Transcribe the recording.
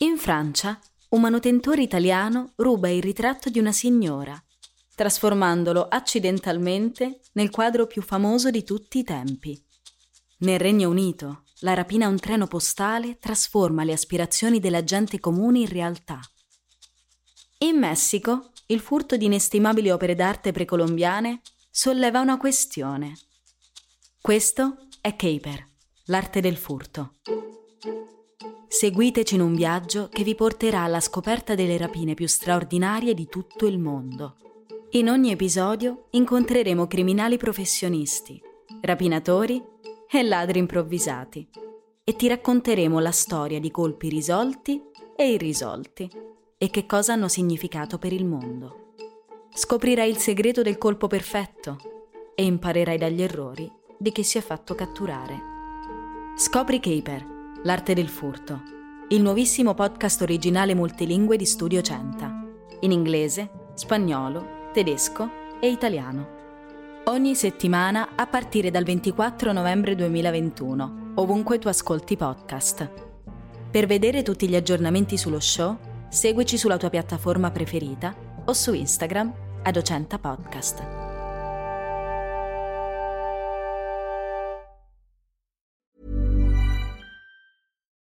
In Francia, un manutentore italiano ruba il ritratto di una signora, trasformandolo accidentalmente nel quadro più famoso di tutti i tempi. Nel Regno Unito, la rapina a un treno postale trasforma le aspirazioni della gente comune in realtà. In Messico, il furto di inestimabili opere d'arte precolombiane solleva una questione. Questo è Caper, l'arte del furto. Seguiteci in un viaggio che vi porterà alla scoperta delle rapine più straordinarie di tutto il mondo. In ogni episodio incontreremo criminali professionisti, rapinatori e ladri improvvisati e ti racconteremo la storia di colpi risolti e irrisolti e che cosa hanno significato per il mondo. Scoprirai il segreto del colpo perfetto e imparerai dagli errori di chi si è fatto catturare. Scopri Caper L'arte del furto, il nuovissimo podcast originale multilingue di Studio Centa, in inglese, spagnolo, tedesco e italiano. Ogni settimana a partire dal 24 novembre 2021, ovunque tu ascolti podcast. Per vedere tutti gli aggiornamenti sullo show, seguici sulla tua piattaforma preferita o su Instagram a Docenta Podcast.